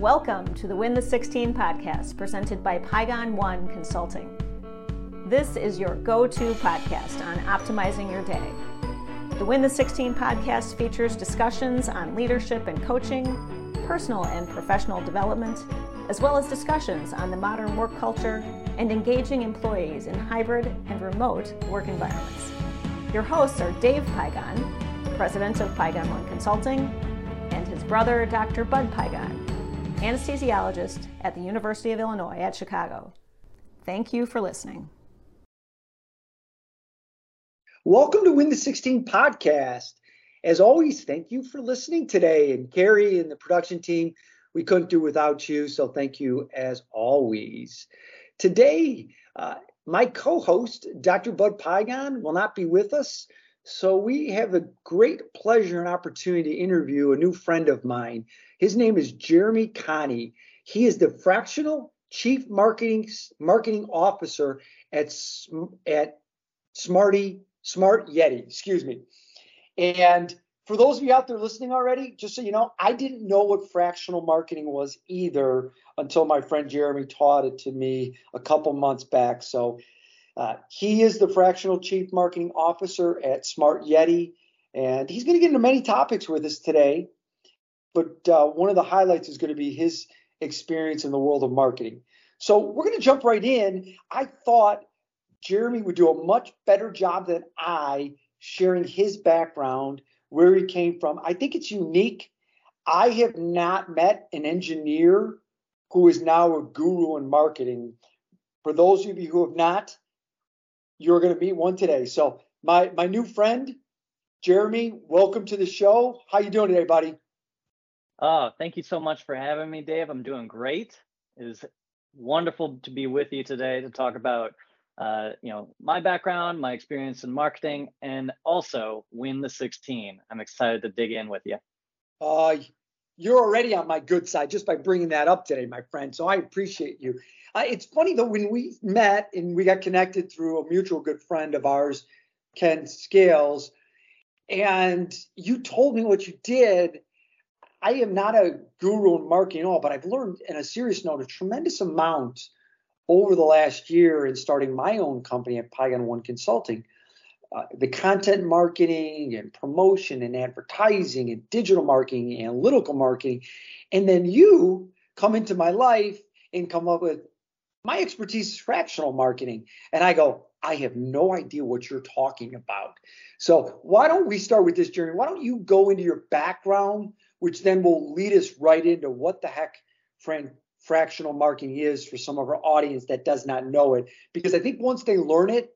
Welcome to the Win the 16 podcast presented by Pygon One Consulting. This is your go to podcast on optimizing your day. The Win the 16 podcast features discussions on leadership and coaching, personal and professional development, as well as discussions on the modern work culture and engaging employees in hybrid and remote work environments. Your hosts are Dave Pygon, president of Pygon One Consulting, and his brother, Dr. Bud Pygon, anesthesiologist at the University of Illinois at Chicago. Thank you for listening. Welcome to Win the 16 podcast. As always, thank you for listening today. And Carrie and the production team, we couldn't do without you. So thank you as always. Today, uh, my co host, Dr. Bud Pygon, will not be with us. So we have a great pleasure and opportunity to interview a new friend of mine. His name is Jeremy Kanne. He is the fractional chief marketing marketing officer at at Smarty Smart Yeti, excuse me. And for those of you out there listening already, just so you know, I didn't know what fractional marketing was either until my friend Jeremy taught it to me a couple months back. So uh, he is the fractional chief marketing officer at Smart Yeti, and he's going to get into many topics with us today. But uh, one of the highlights is going to be his experience in the world of marketing. So we're going to jump right in. I thought Jeremy would do a much better job than I sharing his background, where he came from. I think it's unique. I have not met an engineer who is now a guru in marketing. For those of you who have not, you're going to meet one today. So my my new friend, Jeremy, welcome to the show. How you doing today, buddy? Oh, thank you so much for having me, Dave. I'm doing great. It is wonderful to be with you today to talk about uh, you know my background, my experience in marketing, and also win the 16. I'm excited to dig in with you. Uh, you're already on my good side just by bringing that up today, my friend. So I appreciate you. Uh, it's funny though when we met and we got connected through a mutual good friend of ours, Ken Scales, and you told me what you did. I am not a guru in marketing at all, but I've learned, in a serious note, a tremendous amount over the last year in starting my own company at Pygon One Consulting. Uh, the content marketing and promotion and advertising and digital marketing, and analytical marketing, and then you come into my life and come up with my expertise is fractional marketing. And I go, I have no idea what you're talking about. So why don't we start with this journey? Why don't you go into your background, which then will lead us right into what the heck friend fractional marketing is for some of our audience that does not know it. Because I think once they learn it,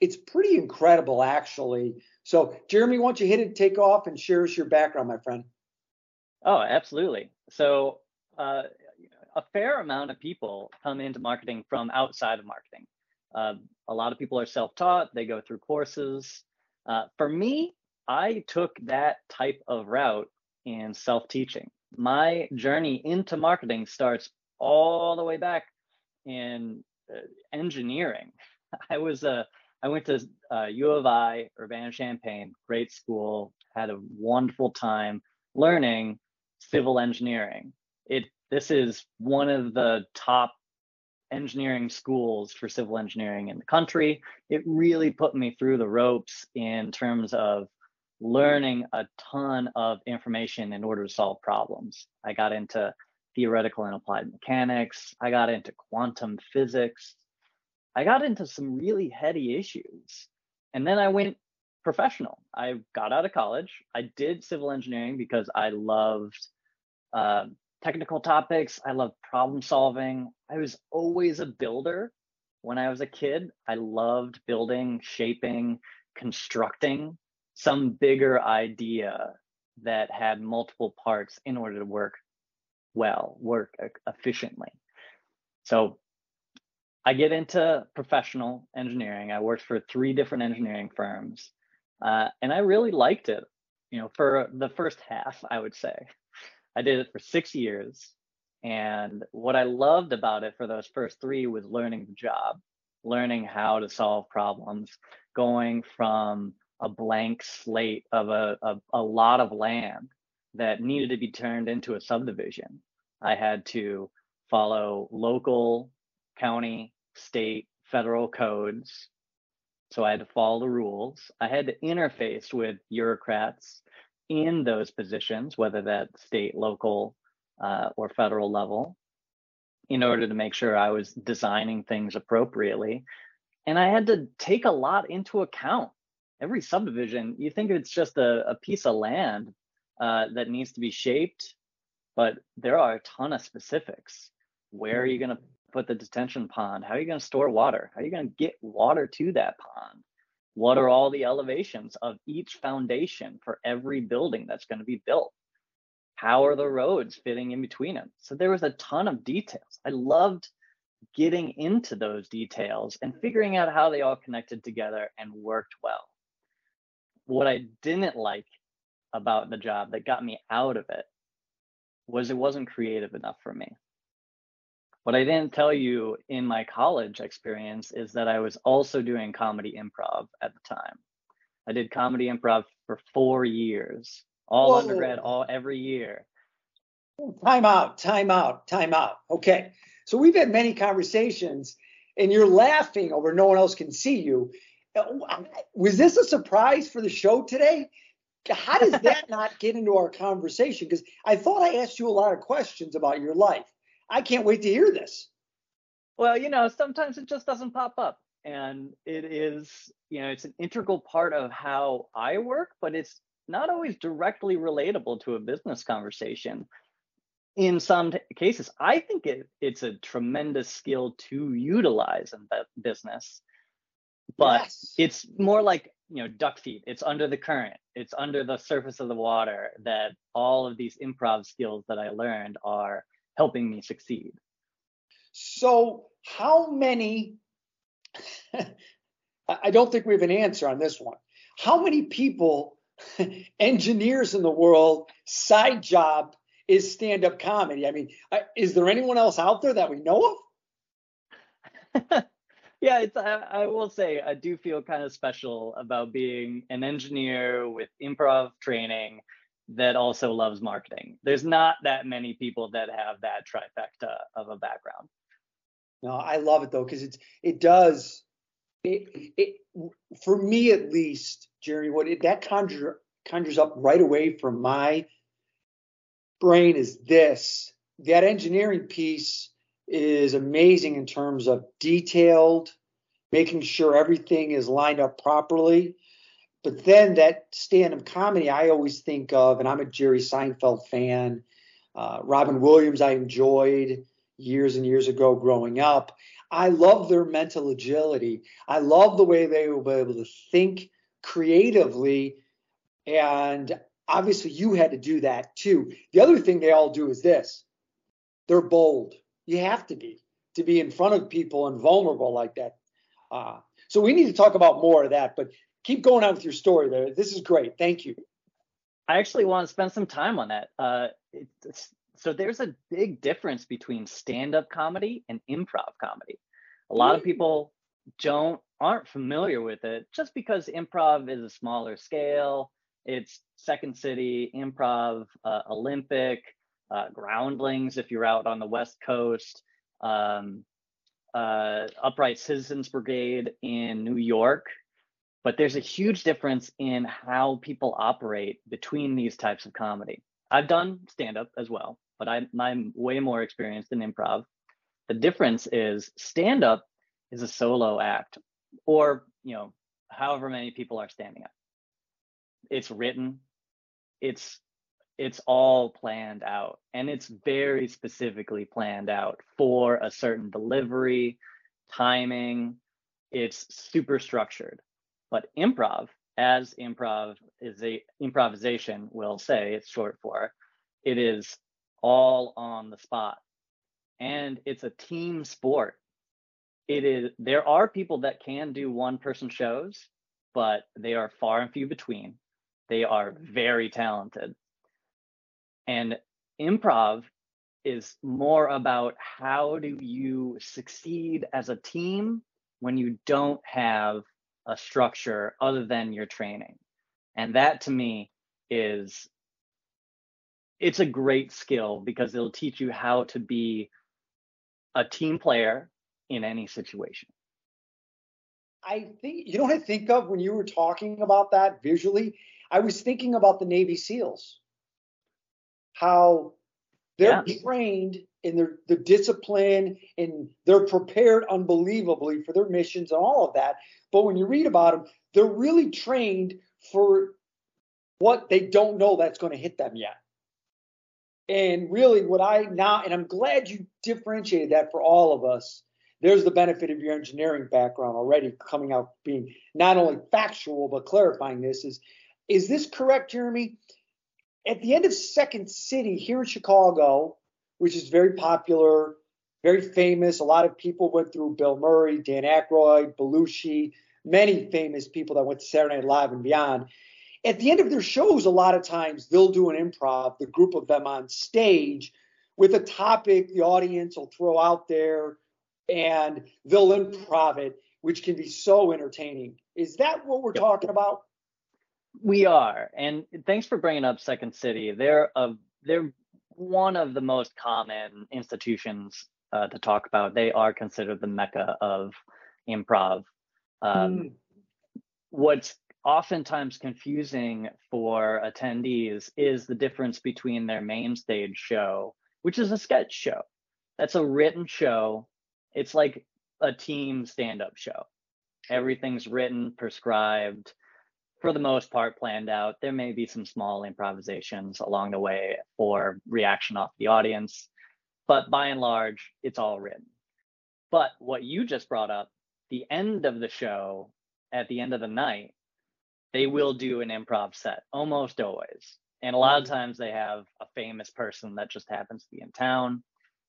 it's pretty incredible actually. So Jeremy, why don't you hit it, take off and share us your background, my friend? Oh, absolutely. So uh, a fair amount of people come into marketing from outside of marketing. Uh, a lot of people are self-taught; they go through courses. Uh, for me, I took that type of route in self-teaching. My journey into marketing starts all the way back in uh, engineering. I was a uh, went to uh, U of I, Urbana Champaign, great school, had a wonderful time learning civil engineering. It this is one of the top engineering schools for civil engineering in the country. It really put me through the ropes in terms of learning a ton of information in order to solve problems. I got into theoretical and applied mechanics, I got into quantum physics, I got into some really heady issues. And then I went professional. I got out of college. I did civil engineering because I loved uh, technical topics. I loved problem solving. I was always a builder when I was a kid. I loved building, shaping, constructing some bigger idea that had multiple parts in order to work well, work efficiently. So I get into professional engineering. I worked for three different engineering firms, uh, and I really liked it. You know, for the first half, I would say. I did it for six years. And what I loved about it for those first three was learning the job, learning how to solve problems, going from a blank slate of a, a, a lot of land that needed to be turned into a subdivision I had to follow local, county, state, federal codes. So I had to follow the rules. I had to interface with bureaucrats in those positions, whether that state, local, uh, or federal level, in order to make sure I was designing things appropriately. And I had to take a lot into account. Every subdivision, you think it's just a, a piece of land uh, that needs to be shaped, but there are a ton of specifics. Where are you going to put the detention pond? How are you going to store water? How are you going to get water to that pond? What are all the elevations of each foundation for every building that's going to be built? How are the roads fitting in between them? So there was a ton of details. I loved getting into those details and figuring out how they all connected together and worked well. What I didn't like about the job that got me out of it was it wasn't creative enough for me. What I didn't tell you in my college experience is that I was also doing comedy improv at the time. I did comedy improv for four years, all Whoa. undergrad, all every year. Time out, time out, time out. Okay. So we've had many conversations and you're laughing over no one else can see you. Was this a surprise for the show today? How does that not get into our conversation? Because I thought I asked you a lot of questions about your life. I can't wait to hear this. Well, you know, sometimes it just doesn't pop up. And it is, you know, it's an integral part of how I work, but it's not always directly relatable to a business conversation. In some t- cases, I think it, it's a tremendous skill to utilize in that business, but yes. it's more like you know duck feet. It's under the current. It's under the surface of the water that all of these improv skills that I learned are helping me succeed. So, how many? I don't think we have an answer on this one. How many people, engineers in the world, side job is stand up comedy? I mean, is there anyone else out there that we know of? yeah, it's, I, I, will say I do feel kind of special about being an engineer with improv training that also loves marketing. There's not that many people that have that trifecta of a background. No, I love it though because it's it does it it for me at least, Jerry. What it, that conjure conjures up right away from my brain is this: that engineering piece is amazing in terms of detailed, making sure everything is lined up properly. But then that stand-up comedy, I always think of, and I'm a Jerry Seinfeld fan. Uh, Robin Williams, I enjoyed years and years ago growing up. I love their mental agility. I love the way they will be able to think creatively. And obviously, you had to do that too. The other thing they all do is this they're bold. You have to be to be in front of people and vulnerable like that. Uh, so we need to talk about more of that. But keep going on with your story there. This is great. Thank you. I actually want to spend some time on that. Uh, so there's a big difference between stand-up comedy and improv comedy. A lot of people don't aren't familiar with it just because improv is a smaller scale. It's Second City, Improv, uh, Olympic, uh, Groundlings if you're out on the West Coast, um, uh, Upright Citizens Brigade in New York but there's a huge difference in how people operate between these types of comedy. I've done stand up as well, but I, I'm way more experienced in improv. The difference is stand up is a solo act, or you know, however many people are standing up. It's written, it's it's all planned out, and it's very specifically planned out for a certain delivery, timing. It's super structured. But improv, as improv is a improvisation will say, it's short for, it is all on the spot. And it's a team sport. It is there are people that can do one person shows, but they are far and few between. They are very talented. And improv is more about how do you succeed as a team when you don't have a structure other than your training. And that to me is it's a great skill because it'll teach you how to be a team player in any situation. I think you know what I think of when you were talking about that visually. I was thinking about the Navy SEALs, how they're yeah. trained in their the discipline and they're prepared unbelievably for their missions and all of that. But when you read about them, they're really trained for what they don't know that's going to hit them yet. And really, what I now, and I'm glad you differentiated that for all of us. There's the benefit of your engineering background already coming out being not only factual, but clarifying this is, is this correct, Jeremy? At the end of Second City here in Chicago, which is very popular, very famous, a lot of people went through Bill Murray, Dan Aykroyd, Belushi, many famous people that went to Saturday Night Live and beyond at the end of their shows, a lot of times they'll do an improv, the group of them on stage with a topic the audience will throw out there and they'll improv it, which can be so entertaining. Is that what we're yep. talking about? We are. And thanks for bringing up Second City. They're a, they're one of the most common institutions uh, to talk about. They are considered the mecca of improv. Um, mm. What's oftentimes confusing for attendees is the difference between their main stage show, which is a sketch show. That's a written show. It's like a team stand up show. Everything's written, prescribed, for the most part, planned out. There may be some small improvisations along the way or reaction off the audience, but by and large, it's all written. But what you just brought up, the end of the show, at the end of the night, they will do an improv set almost always. And a lot of times they have a famous person that just happens to be in town.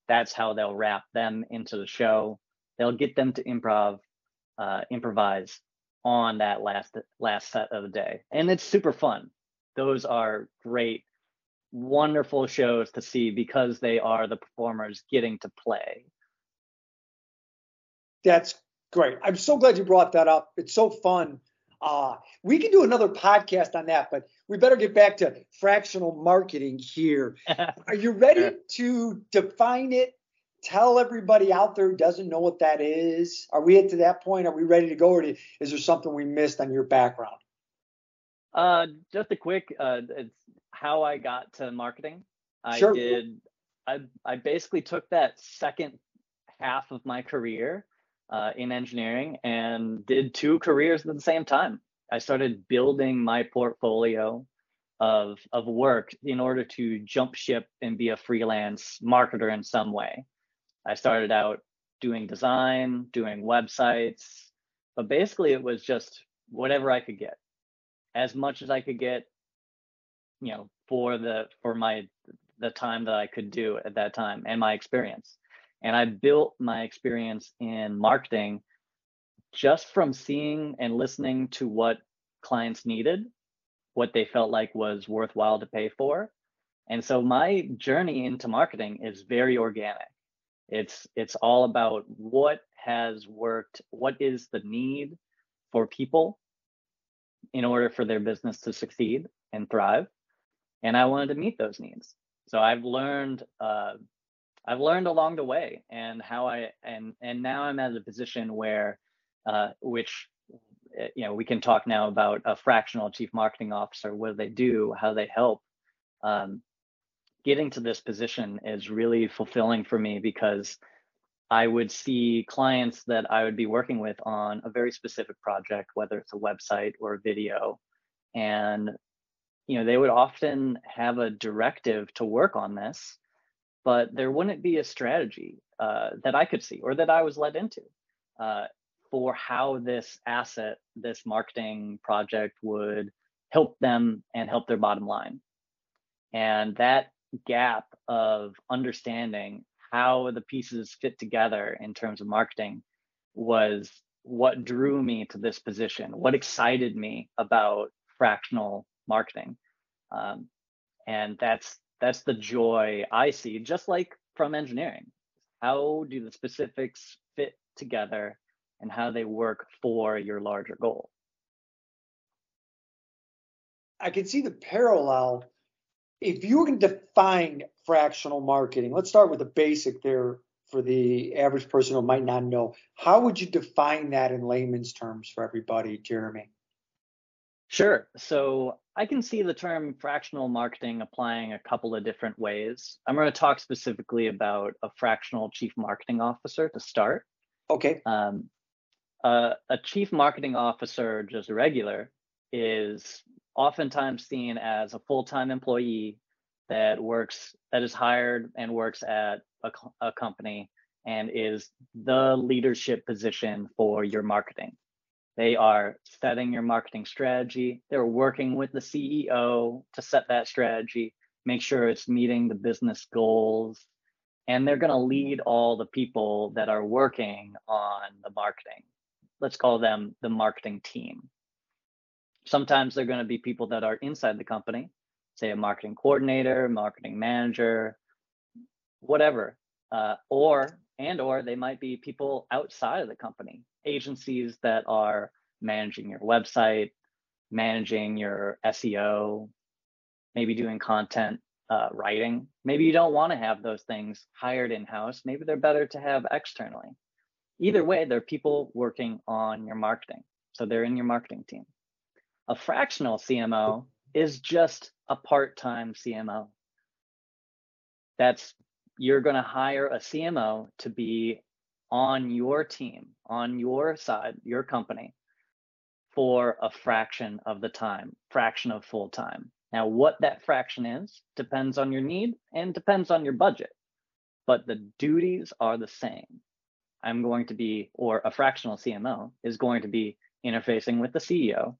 That's how they'll wrap them into the show. They'll get them to improv, uh, improvise on that last last set of the day, and it's super fun. Those are great, wonderful shows to see because they are the performers getting to play. That's great. I'm so glad you brought that up. It's so fun uh, we can do another podcast on that, but we better get back to fractional marketing here. Are you ready to define it? Tell everybody out there who doesn't know what that is. Are we at to that point? Are we ready to go, or is there something we missed on your background? Uh, just a quick, uh, it's how I got to marketing. I sure. did. I I basically took that second half of my career uh, in engineering and did two careers at the same time. I started building my portfolio of of work in order to jump ship and be a freelance marketer in some way. I started out doing design, doing websites, but basically it was just whatever I could get, as much as I could get, you know, for the for my the time that I could do at that time and my experience. And I built my experience in marketing just from seeing and listening to what clients needed, what they felt like was worthwhile to pay for. And so my journey into marketing is very organic. It's it's all about what has worked, what is the need for people in order for their business to succeed and thrive. And I wanted to meet those needs. So I've learned uh, I've learned along the way and how I and and now I'm at a position where uh, which eh, you know we can talk now about a fractional chief marketing officer what do they do how they help um, getting to this position is really fulfilling for me because I would see clients that I would be working with on a very specific project whether it's a website or a video and you know they would often have a directive to work on this but there wouldn't be a strategy uh, that I could see or that I was led into uh, for how this asset, this marketing project would help them and help their bottom line. And that gap of understanding how the pieces fit together in terms of marketing was what drew me to this position, what excited me about fractional marketing. Um, and that's that's the joy I see, just like from engineering. How do the specifics fit together and how they work for your larger goal? I can see the parallel if you were to define fractional marketing, let's start with the basic there for the average person who might not know. How would you define that in layman's terms for everybody, Jeremy? Sure. So I can see the term fractional marketing applying a couple of different ways. I'm going to talk specifically about a fractional chief marketing officer to start. Okay. Um, uh, a chief marketing officer, just regular, is oftentimes seen as a full-time employee that works that is hired and works at a, a company and is the leadership position for your marketing. They are setting your marketing strategy. They're working with the CEO to set that strategy, make sure it's meeting the business goals, and they're going to lead all the people that are working on the marketing. Let's call them the marketing team. Sometimes they're going to be people that are inside the company, say a marketing coordinator, marketing manager, whatever. Uh, or and or they might be people outside of the company, agencies that are managing your website, managing your SEO, maybe doing content uh, writing. Maybe you don't want to have those things hired in house. Maybe they're better to have externally. Either way, they're people working on your marketing. So they're in your marketing team. A fractional CMO is just a part time CMO. That's you're going to hire a CMO to be on your team, on your side, your company for a fraction of the time, fraction of full time. Now, what that fraction is depends on your need and depends on your budget, but the duties are the same. I'm going to be, or a fractional CMO is going to be interfacing with the CEO,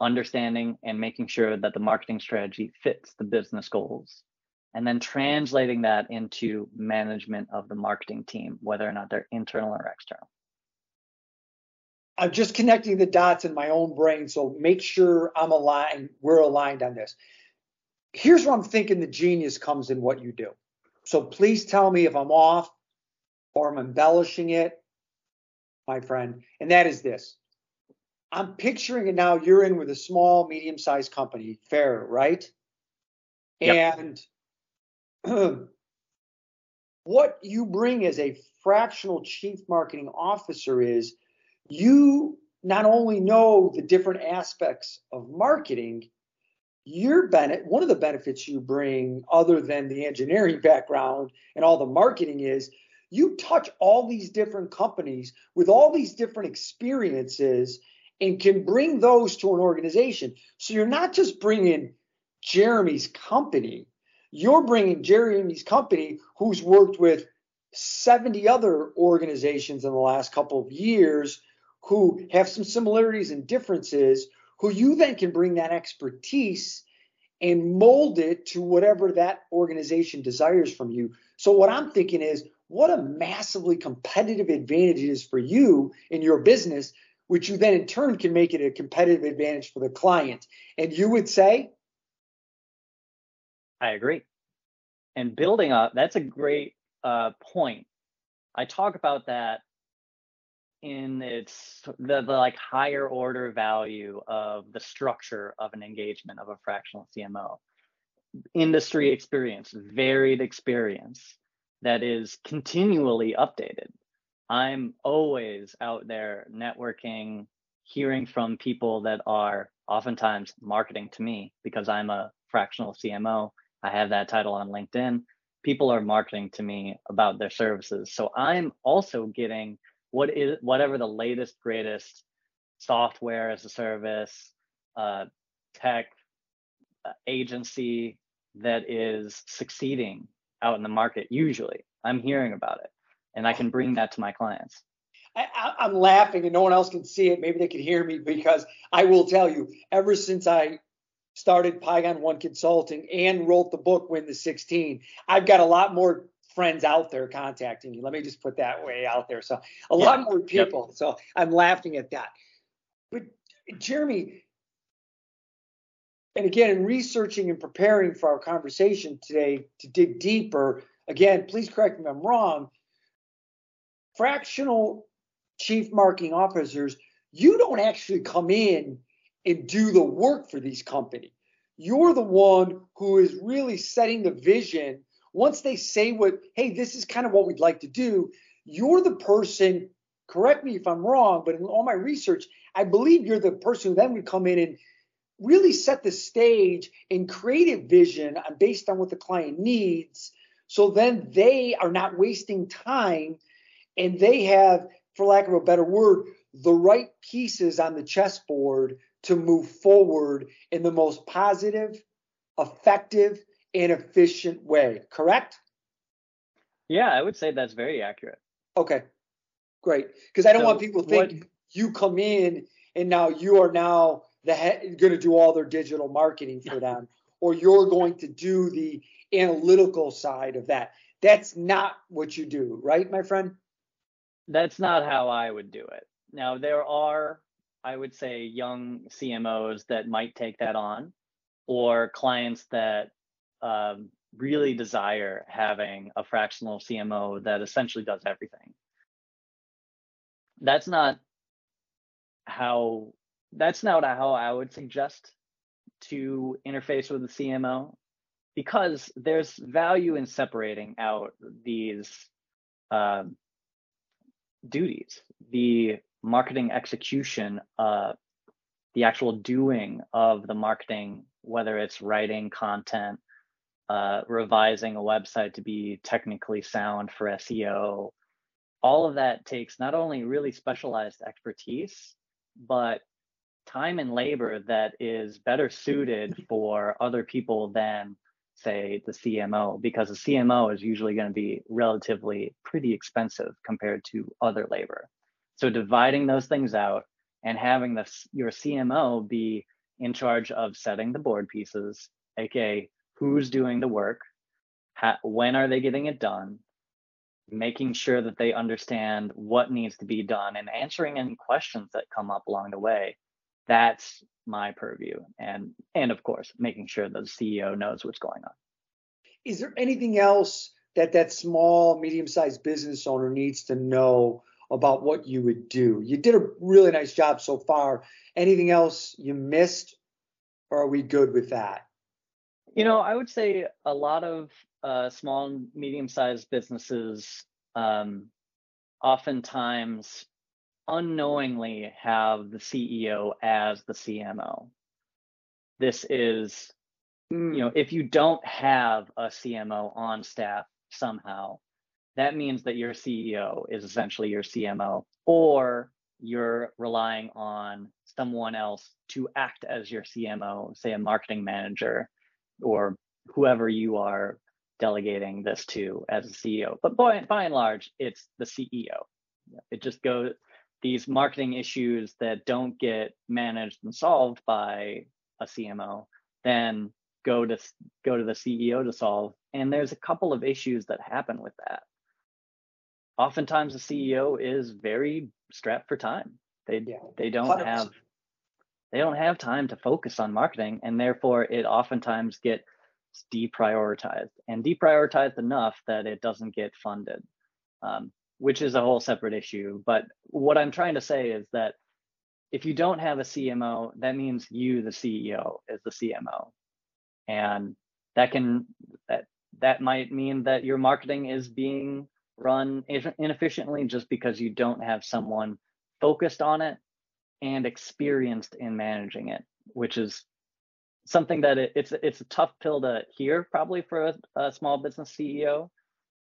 understanding and making sure that the marketing strategy fits the business goals and then translating that into management of the marketing team, whether or not they're internal or external. I'm just connecting the dots in my own brain, so make sure I'm aligned. We're aligned on this. Here's where I'm thinking the genius comes in what you do. So please tell me if I'm off or I'm embellishing it, my friend. And that is this. I'm picturing it now. You're in with a small, medium sized company, fair, right? Yep. And what you bring as a fractional chief marketing officer is you not only know the different aspects of marketing, your benefit, one of the benefits you bring, other than the engineering background and all the marketing, is you touch all these different companies with all these different experiences and can bring those to an organization. So you're not just bringing Jeremy's company, you're bringing Jeremy's company, who's worked with 70 other organizations in the last couple of years who have some similarities and differences, who you then can bring that expertise and mold it to whatever that organization desires from you. So, what I'm thinking is, what a massively competitive advantage it is for you in your business, which you then in turn can make it a competitive advantage for the client. And you would say, I agree. And building up, that's a great uh, point. I talk about that in its the, the like higher order value of the structure of an engagement of a fractional CMO. Industry experience, varied experience that is continually updated. I'm always out there networking, hearing from people that are oftentimes marketing to me because I'm a fractional CMO I have that title on LinkedIn. People are marketing to me about their services. So I'm also getting what is whatever the latest, greatest software as a service, uh, tech uh, agency that is succeeding out in the market. Usually, I'm hearing about it, and I can bring that to my clients. I, am laughing and no one else can see it. Maybe they can hear me because I will tell you, ever since I started Pygon One Consulting and wrote the book Win the 16. I've got a lot more friends out there contacting me. Let me just put that way out there. So a lot more people. Yep. So I'm laughing at that. But Jeremy, and again, in researching and preparing for our conversation today to dig deeper, again, please correct me if I'm wrong. Fractional chief marketing officers, you don't actually come in and do the work for these companies. you're the one who is really setting the vision. Once they say what, hey, this is kind of what we'd like to do, you're the person, correct me if I'm wrong, but in all my research, I believe you're the person who then would come in and really set the stage and create a vision based on what the client needs. So then they are not wasting time and they have, for lack of a better word, the right pieces on the chessboard to move forward in the most positive, effective, and efficient way. Correct? Yeah, I would say that's very accurate. Okay, great. Because I don't so want people to think what, you come in and now you are now the going to do all their digital marketing for them, or you're going to do the analytical side of that. That's not what you do, right, my friend? That's not how I would do it. Now, there are, I would say, young CMOs that might take that on, or clients that um, really desire having a fractional CMO that essentially does everything. That's not how that's not how I would suggest to interface with the CMO because there's value in separating out these uh, duties, the marketing execution, uh, the actual doing of the marketing, whether it's writing content, uh, revising a website to be technically sound for SEO. All of that takes not only really specialized expertise, but time and labor that is better suited for other people than say the CMO because the CMO is usually going to be relatively pretty expensive compared to other labor. So dividing those things out and having the, your CMO be in charge of setting the board pieces, aka who's doing the work, when are they getting it done, making sure that they understand what needs to be done and answering any questions that come up along the way that's my purview and and of course making sure that the ceo knows what's going on. Is there anything else that that small medium sized business owner needs to know about what you would do? You did a really nice job so far. Anything else you missed or are we good with that? You know i would say a lot of uh, small medium sized businesses um, oftentimes unknowingly have the CEO as the CMO. This is, you know, hmm. if you don't have a CMO on staff somehow, that means that your CEO is essentially your CMO, or you're relying on someone else to act as your CMO, say a marketing manager or whoever you are delegating this to as a CEO. But by, by and large, it's the CEO. It just goes these marketing issues that don't get managed and solved by a CMO then go to go to the CEO to solve. And there's a couple of issues that happen with that. Oftentimes the CEO is very strapped for time. They yeah, they don't 100%. have they don't have time to focus on marketing and therefore it oftentimes gets deprioritized and deprioritized enough that it doesn't get funded. Um, which is a whole separate issue. But what I'm trying to say is that if you don't have a CMO, that means you, the CEO, is the CMO, and that can that that might mean that your marketing is being run inefficiently just because you don't have someone focused on it and experienced in managing it, which is something that it, it's it's a tough pill to hear probably for a, a small business CEO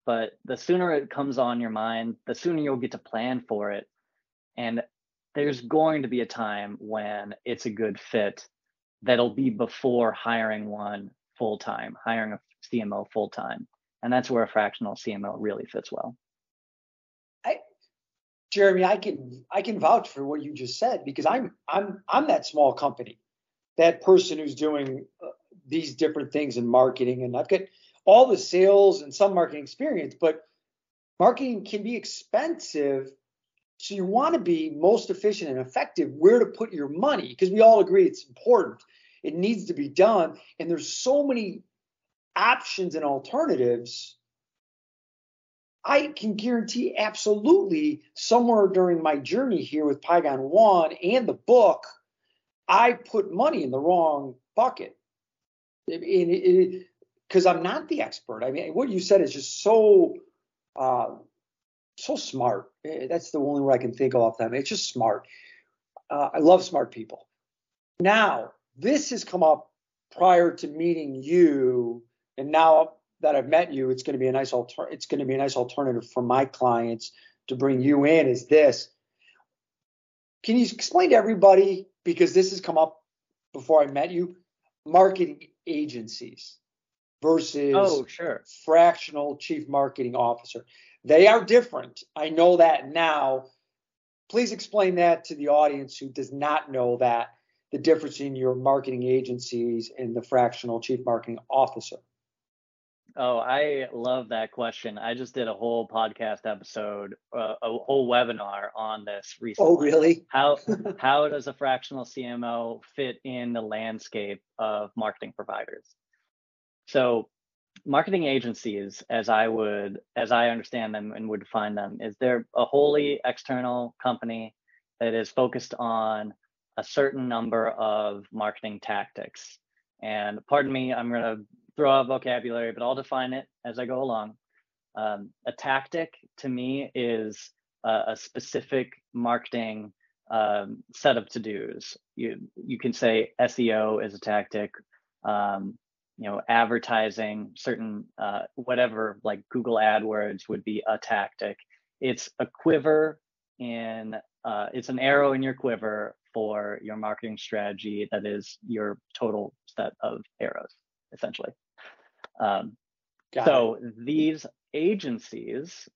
but the sooner it comes on your mind, the sooner you'll get to plan for it. And there's going to be a time when it's a good fit that'll be before hiring one full time, hiring a CMO full time. And that's where a fractional CMO really fits well. I, Jeremy, I can I can vouch for what you just said because I'm I'm I'm that small company, that person who's doing uh, these different things in marketing, and I've got all the sales and some marketing experience, but marketing can be expensive. So you want to be most efficient and effective where to put your money because we all agree it's important. It needs to be done. And there's so many options and alternatives. I can guarantee absolutely somewhere during my journey here with Pygon One and the book, I put money in the wrong bucket. Because I'm not the expert. I mean, what you said is just so uh, so smart. Eh, that's the only word I can think of that. It's just smart. Uh, I love smart people. Now, this has come up prior to meeting you, and now that I've met you, it's going to be a nice alter- It's going to be a nice alternative for my clients to bring you in. Is this? Can you explain to everybody because this has come up before I met you? Marketing agencies versus oh sure fractional chief marketing officer. They are different. I know that now. Please explain that to the audience who does not know that the difference in your marketing agencies and the fractional chief marketing officer. Oh, I love that question. I just did a whole podcast episode, uh, a whole webinar on this recently. Oh, really? How how does a fractional CMO fit in the landscape of marketing providers? So, marketing agencies, as I would as I understand them and would define them, is they're a wholly external company that is focused on a certain number of marketing tactics. And pardon me, I'm going to throw out vocabulary, but I'll define it as I go along. Um, a tactic to me is a, a specific marketing um, set of to dos. You you can say SEO is a tactic. Um, you know, advertising certain uh, whatever like Google AdWords would be a tactic. It's a quiver in uh, it's an arrow in your quiver for your marketing strategy that is your total set of arrows essentially. Um, so it. these agencies,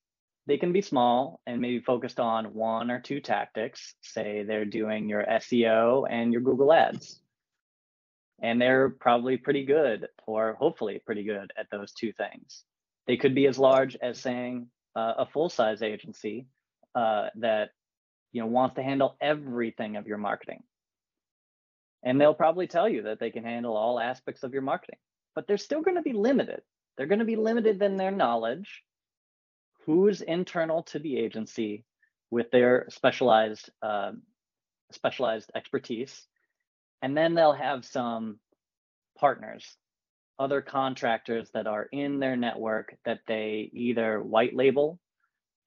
they can be small and maybe focused on one or two tactics. Say they're doing your SEO and your Google Ads. And they're probably pretty good, or hopefully pretty good at those two things. They could be as large as saying uh, a full size agency uh, that you know wants to handle everything of your marketing. And they'll probably tell you that they can handle all aspects of your marketing but they're still going to be limited. They're going to be limited in their knowledge, who's internal to the agency with their specialized uh, specialized expertise, and then they'll have some partners, other contractors that are in their network that they either white label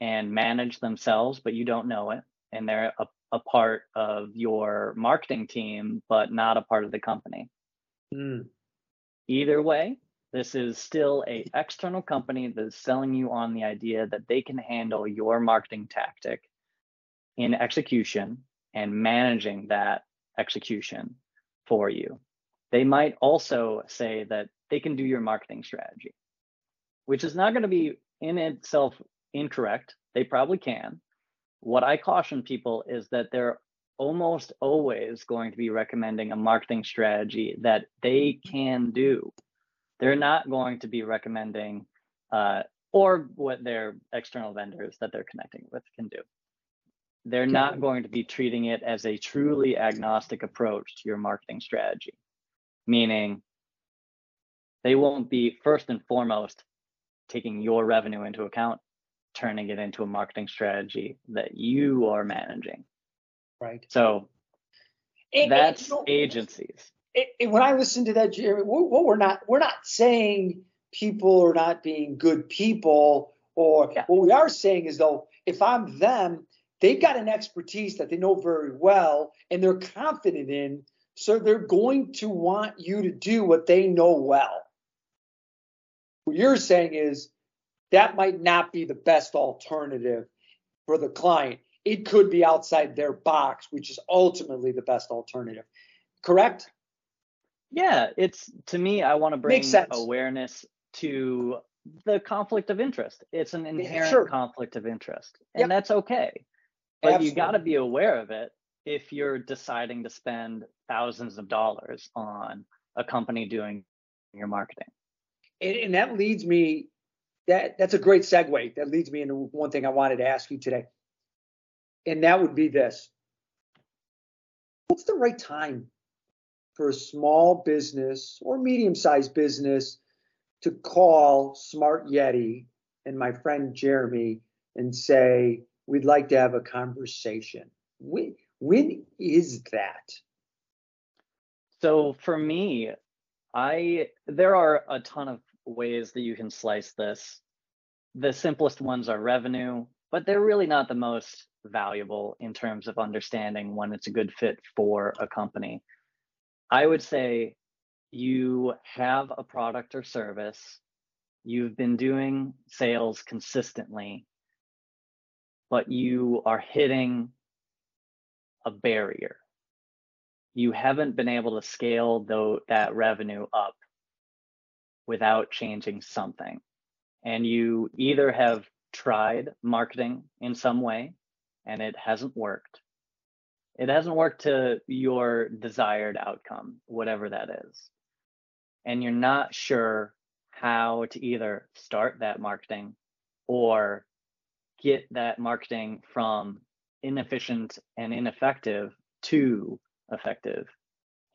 and manage themselves, but you don't know it, and they're a, a part of your marketing team, but not a part of the company. Mm. Either way, this is still a external company that's selling you on the idea that they can handle your marketing tactic in execution and managing that execution for you. They might also say that they can do your marketing strategy, which is not going to be in itself incorrect. They probably can. What I caution people is that they're almost always going to be recommending a marketing strategy that they can do. They're not going to be recommending uh, or what their external vendors that they're connecting with can do. They're not going to be treating it as a truly agnostic approach to your marketing strategy, meaning they won't be first and foremost taking your revenue into account, turning it into a marketing strategy that you are managing right? So and, that's and, you know, agencies. And when I listen to that, Jeremy, what we're not we're not saying people are not being good people, or yeah. what we are saying is though, if I'm them, they've got an expertise that they know very well and they're confident in, so they're going to want you to do what they know well. What you're saying is that might not be the best alternative for the client it could be outside their box, which is ultimately the best alternative. Correct? Yeah, it's to me, I want to bring awareness to the conflict of interest. It's an inherent sure. conflict of interest, and yep. that's okay. But Absolutely. you got to be aware of it if you're deciding to spend thousands of dollars on a company doing your marketing. And, and that leads me that that's a great segue. That leads me into one thing I wanted to ask you today and that would be this. What's the right time for a small business or medium sized business to call Smart Yeti and my friend Jeremy and say, we'd like to have a conversation? When, when is that? So for me, I there are a ton of ways that you can slice this. The simplest ones are revenue, but they're really not the most valuable in terms of understanding when it's a good fit for a company. I would say you have a product or service, you've been doing sales consistently, but you are hitting a barrier. You haven't been able to scale though that revenue up without changing something. And you either have tried marketing in some way and it hasn't worked. It hasn't worked to your desired outcome, whatever that is. And you're not sure how to either start that marketing or get that marketing from inefficient and ineffective to effective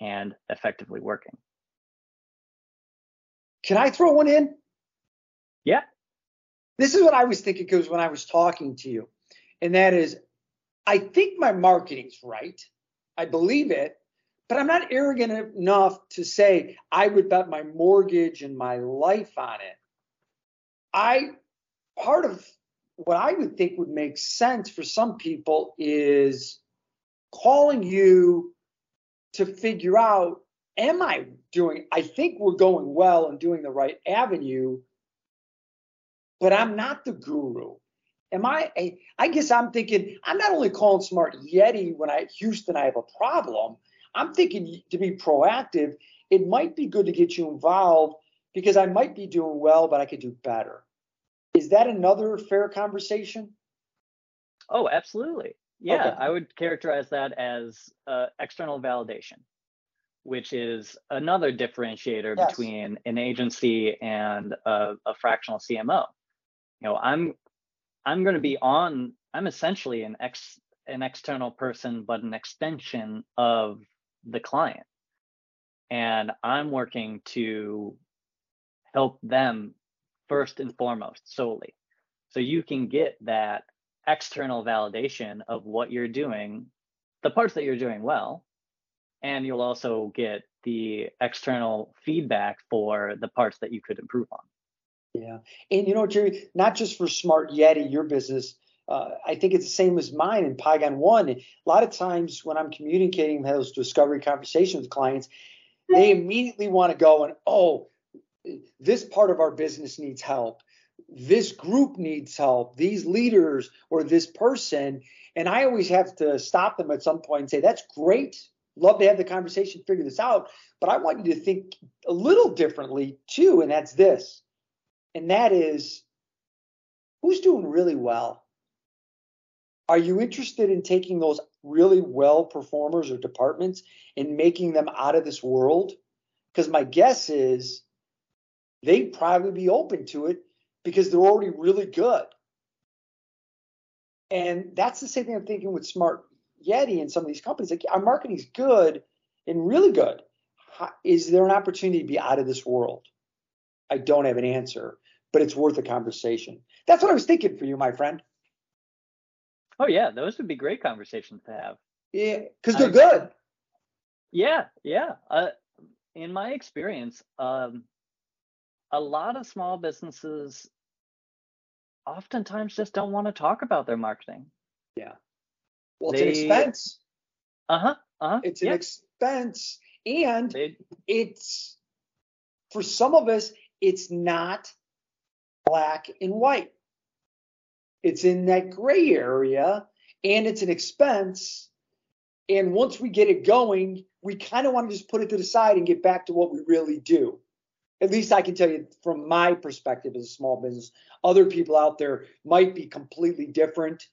and effectively working. Can I throw one in? Yeah. This is what I was thinking because when I was talking to you, and that is, I think my marketing's right. I believe it, but I'm not arrogant enough to say I would bet my mortgage and my life on it. I, part of what I would think would make sense for some people is calling you to figure out am I doing, I think we're going well and doing the right avenue, but I'm not the guru. Am I, a, I guess I'm thinking, I'm not only calling Smart Yeti when I, Houston, I have a problem. I'm thinking to be proactive, it might be good to get you involved because I might be doing well, but I could do better. Is that another fair conversation? Oh, absolutely. Yeah, okay. I would characterize that as uh, external validation which is another differentiator yes. between an agency and a, a, fractional CMO. You know, I'm I'm going to be on. I'm essentially an ex an external person, but an extension of the client, and I'm working to help them first and foremost solely. So you can get that external validation of what you're doing, the parts that you're doing well, and you'll also get the external feedback for the parts that you could improve on. Yeah. And you know, Jerry, not just for Smart Yeti, your business, uh, I think it's the same as mine in Pygon One. A lot of times when I'm communicating those discovery conversations with clients, they immediately want to go and, oh, this part of our business needs help. This group needs help. These leaders or this person. And I always have to stop them at some point and say, that's great love to have the conversation, figure this out. But I want you to think a little differently too, and that's this. And that is who's doing really well? Are you interested in taking those really well performers or departments and making them out of this world? Because my guess is they'd probably be open to it because they're already really good. And that's the same thing I'm thinking with smart Yeti and some of these companies, like our marketing's good and really good. How, is there an opportunity to be out of this world? I don't have an answer, but it's worth a conversation. That's what I was thinking for you, my friend. Oh yeah, those would be great conversations to have. Yeah, because they're good. Yeah, yeah. Uh, in my experience, um, a lot of small businesses oftentimes just don't want to talk about their marketing. Yeah. Well, it's an expense. Uh huh. Uh huh. It's an expense, and they, it's for some of us, it's not black and white. It's in that gray area, and it's an expense. And once we get it going, we kind of want to just put it to the side and get back to what we really do. At least I can tell you from my perspective as a small business. Other people out there might be completely different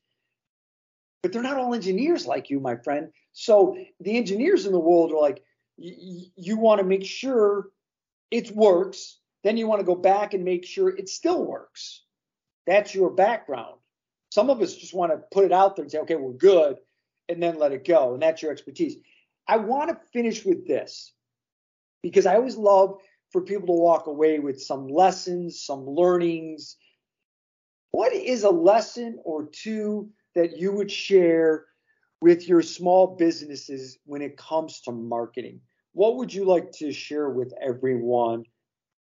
but they're not all engineers like you, my friend. So the engineers in the world are like, you want to make sure it works. Then you want to go back and make sure it still works. That's your background. Some of us just want to put it out there and say, okay, we're good, and then let it go. And that's your expertise. I want to finish with this because I always love for people to walk away with some lessons, some learnings. What is a lesson or two that you would share with your small businesses when it comes to marketing? what would you like to share with everyone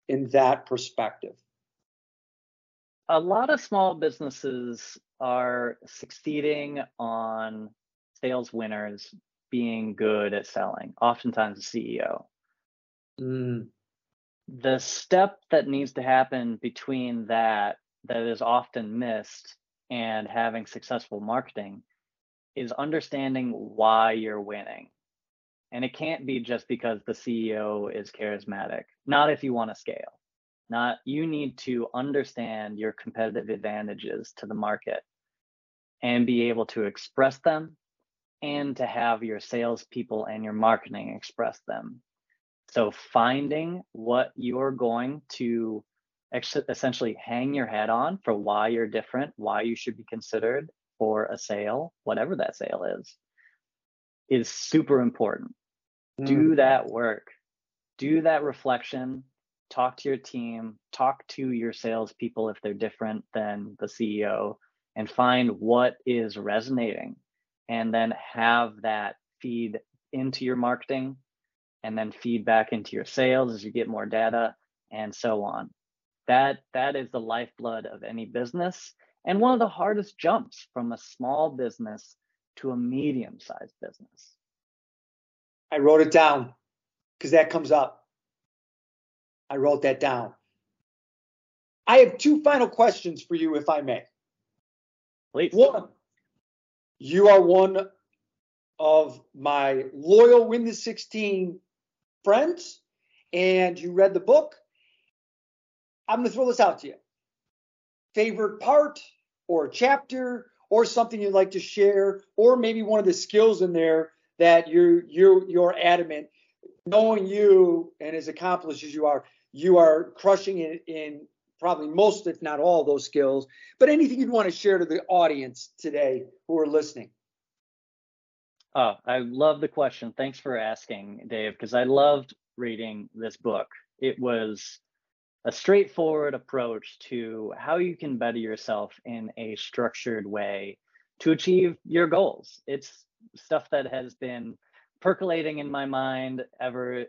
in that perspective? A lot of small businesses are succeeding on sales winners being good at selling, oftentimes the CEO. Mm. The step that needs to happen between that, that is often missed, and having successful marketing is understanding why you're winning. And it can't be just because the CEO is charismatic, not if you want to scale. Not you need to understand your competitive advantages to the market and be able to express them and to have your salespeople and your marketing express them. So finding what you're going to ex- essentially hang your head on for why you're different, why you should be considered for a sale, whatever that sale is, is super important. Mm. Do that work, do that reflection, talk to your team, talk to your salespeople if they're different than the CEO, and find what is resonating, and then have that feed into your marketing and then feed back into your sales as you get more data and so on. That that is the lifeblood of any business and one of the hardest jumps from a small business to a medium sized business. I wrote it down because that comes up. I wrote that down. I have two final questions for you, if I may. Please. One, you are one of my loyal Win the 16 friends, and you read the book. I'm going to throw this out to you. Favorite part or chapter or something you'd like to share, or maybe one of the skills in there that you're you're you're adamant, knowing you and as accomplished as you are, you are crushing it in probably most, if not all, those skills. But anything you'd want to share to the audience today who are listening. Oh, I love the question. Thanks for asking, Dave, because I loved reading this book. It was a straightforward approach to how you can better yourself in a structured way to achieve your goals. It's stuff that has been percolating in my mind ever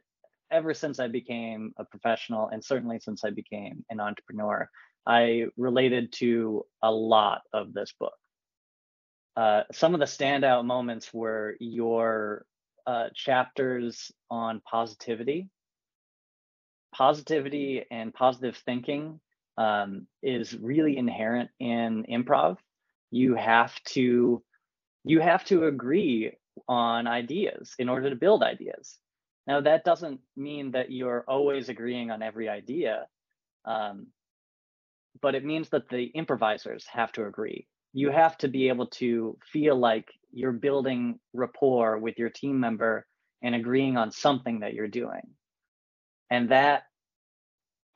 ever since I became a professional and certainly since I became an entrepreneur. I related to a lot of this book. Uh, some of the standout moments were your uh, chapters on positivity positivity and positive thinking um, is really inherent in improv. You have to you have to agree on ideas in order to build ideas. Now that doesn't mean that you're always agreeing on every idea, um, but it means that the improvisers have to agree. You have to be able to feel like you're building rapport with your team member and agreeing on something that you're doing. And that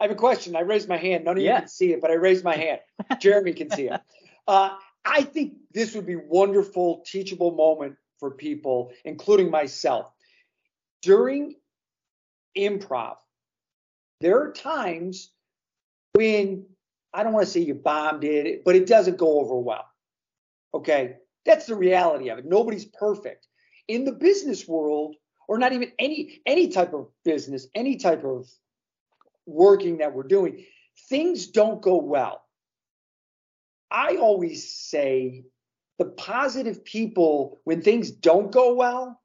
I have a question. I raised my hand. None of yeah. you can see it, but I raised my hand. Jeremy can see it. Uh, I think this would be wonderful, teachable moment for people, including myself. During improv, there are times when I don't want to say you bombed it, but it doesn't go over well. Okay, that's the reality of it. Nobody's perfect. In the business world, or not even any any type of business, any type of working that we're doing, things don't go well. I always say the positive people, when things don't go well,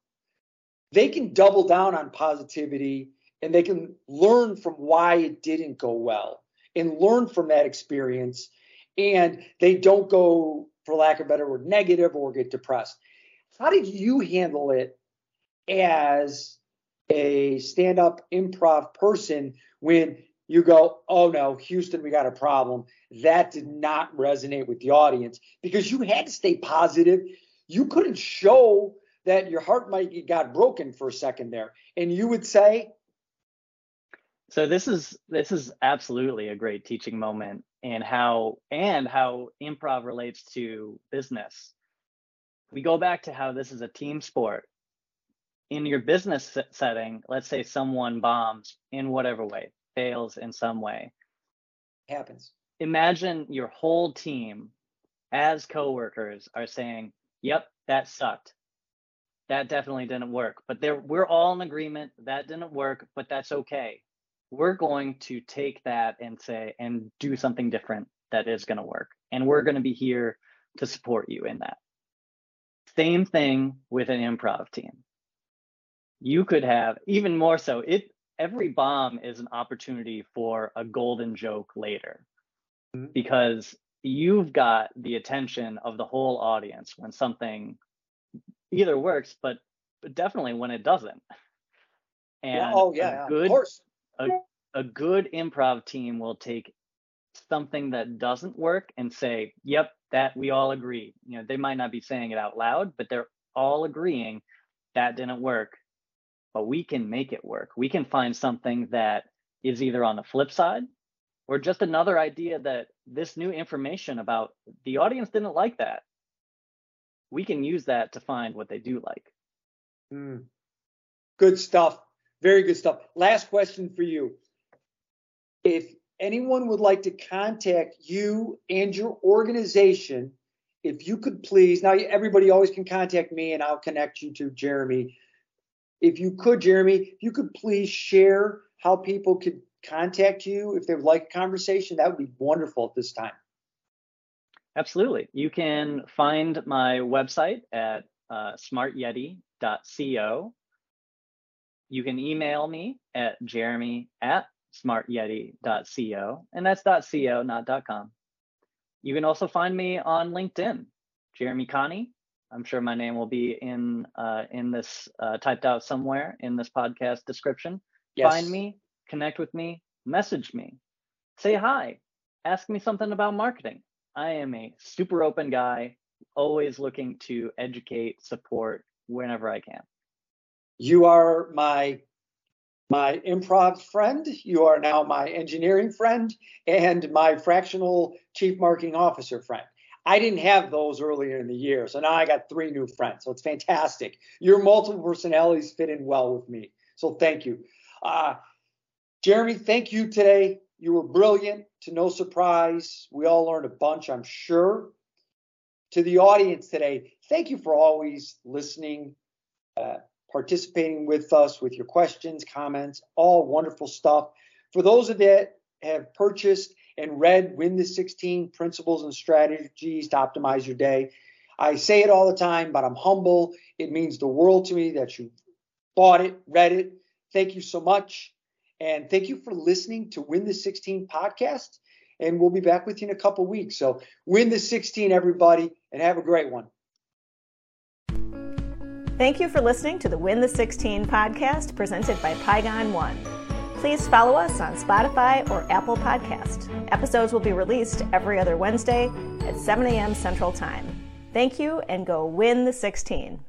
they can double down on positivity and they can learn from why it didn't go well and learn from that experience. And they don't go, for lack of a better word, negative or get depressed. How did you handle it as a stand up improv person when you go, oh no, Houston, we got a problem. That did not resonate with the audience because you had to stay positive. You couldn't show that your heart might got broken for a second there. And you would say, so this is this is absolutely a great teaching moment and how and how improv relates to business. We go back to how this is a team sport in your business setting, let's say someone bombs in whatever way, fails in some way. Happens. Imagine your whole team as coworkers are saying, "Yep, that sucked. that definitely didn't work. But there, we're all in agreement that didn't work, but that's okay. We're going to take that and say and do something different that is going to work, and we're going to be here to support you in that. Same thing with an improv team. You could have even more so. It every bomb is an opportunity for a golden joke later, mm-hmm. because you've got the attention of the whole audience when something either works, but, but definitely when it doesn't. And oh yeah, good, of course. A, a good improv team will take something that doesn't work and say, "Yep, that we all agree." You know, they might not be saying it out loud, but they're all agreeing that didn't work. But we can make it work. We can find something that is either on the flip side or just another idea that this new information about the audience didn't like that we can use that to find what they do like. Mm. Good stuff. Very good stuff. Last question for you. If anyone would like to contact you and your organization, if you could please, now everybody always can contact me and I'll connect you to Jeremy. If you could, Jeremy, if you could please share how people could contact you if they would like a conversation, that would be wonderful at this time. Absolutely. You can find my website at uh, smartyeti.co. You can email me at jeremy at smartyeti.co, and that's .co, not .com. You can also find me on LinkedIn, Jeremy Kanne. I'm sure my name will be in uh, in this uh, typed out somewhere in this podcast description. Yes. Find me, connect with me, message me, say hi, ask me something about marketing. I am a super open guy, always looking to educate, support whenever I can. You are my my improv friend. You are now my engineering friend and my fractional chief marketing officer friend. I didn't have those earlier in the year, so now I got three new friends. So it's fantastic. Your multiple personalities fit in well with me. So thank you. Uh, Jeremy, thank you today. You were brilliant, to no surprise. We all learned a bunch, I'm sure. To the audience today, thank you for always listening, uh, participating with us with your questions, comments, all wonderful stuff. For those of that have purchased and read Win the 16 Principles and Strategies to Optimize Your Day, I say it all the time, but I'm humble. It means the world to me that you bought it, read it. Thank you so much. And thank you for listening to Win the 16 podcast. And we'll be back with you in a couple weeks. So win the 16, everybody, and have a great one. Thank you for listening to the Win the 16 podcast presented by Pygon One. Please follow us on Spotify or Apple Podcast. Episodes will be released every other Wednesday at 7 a.m. Central Time. Thank you and go win the 16.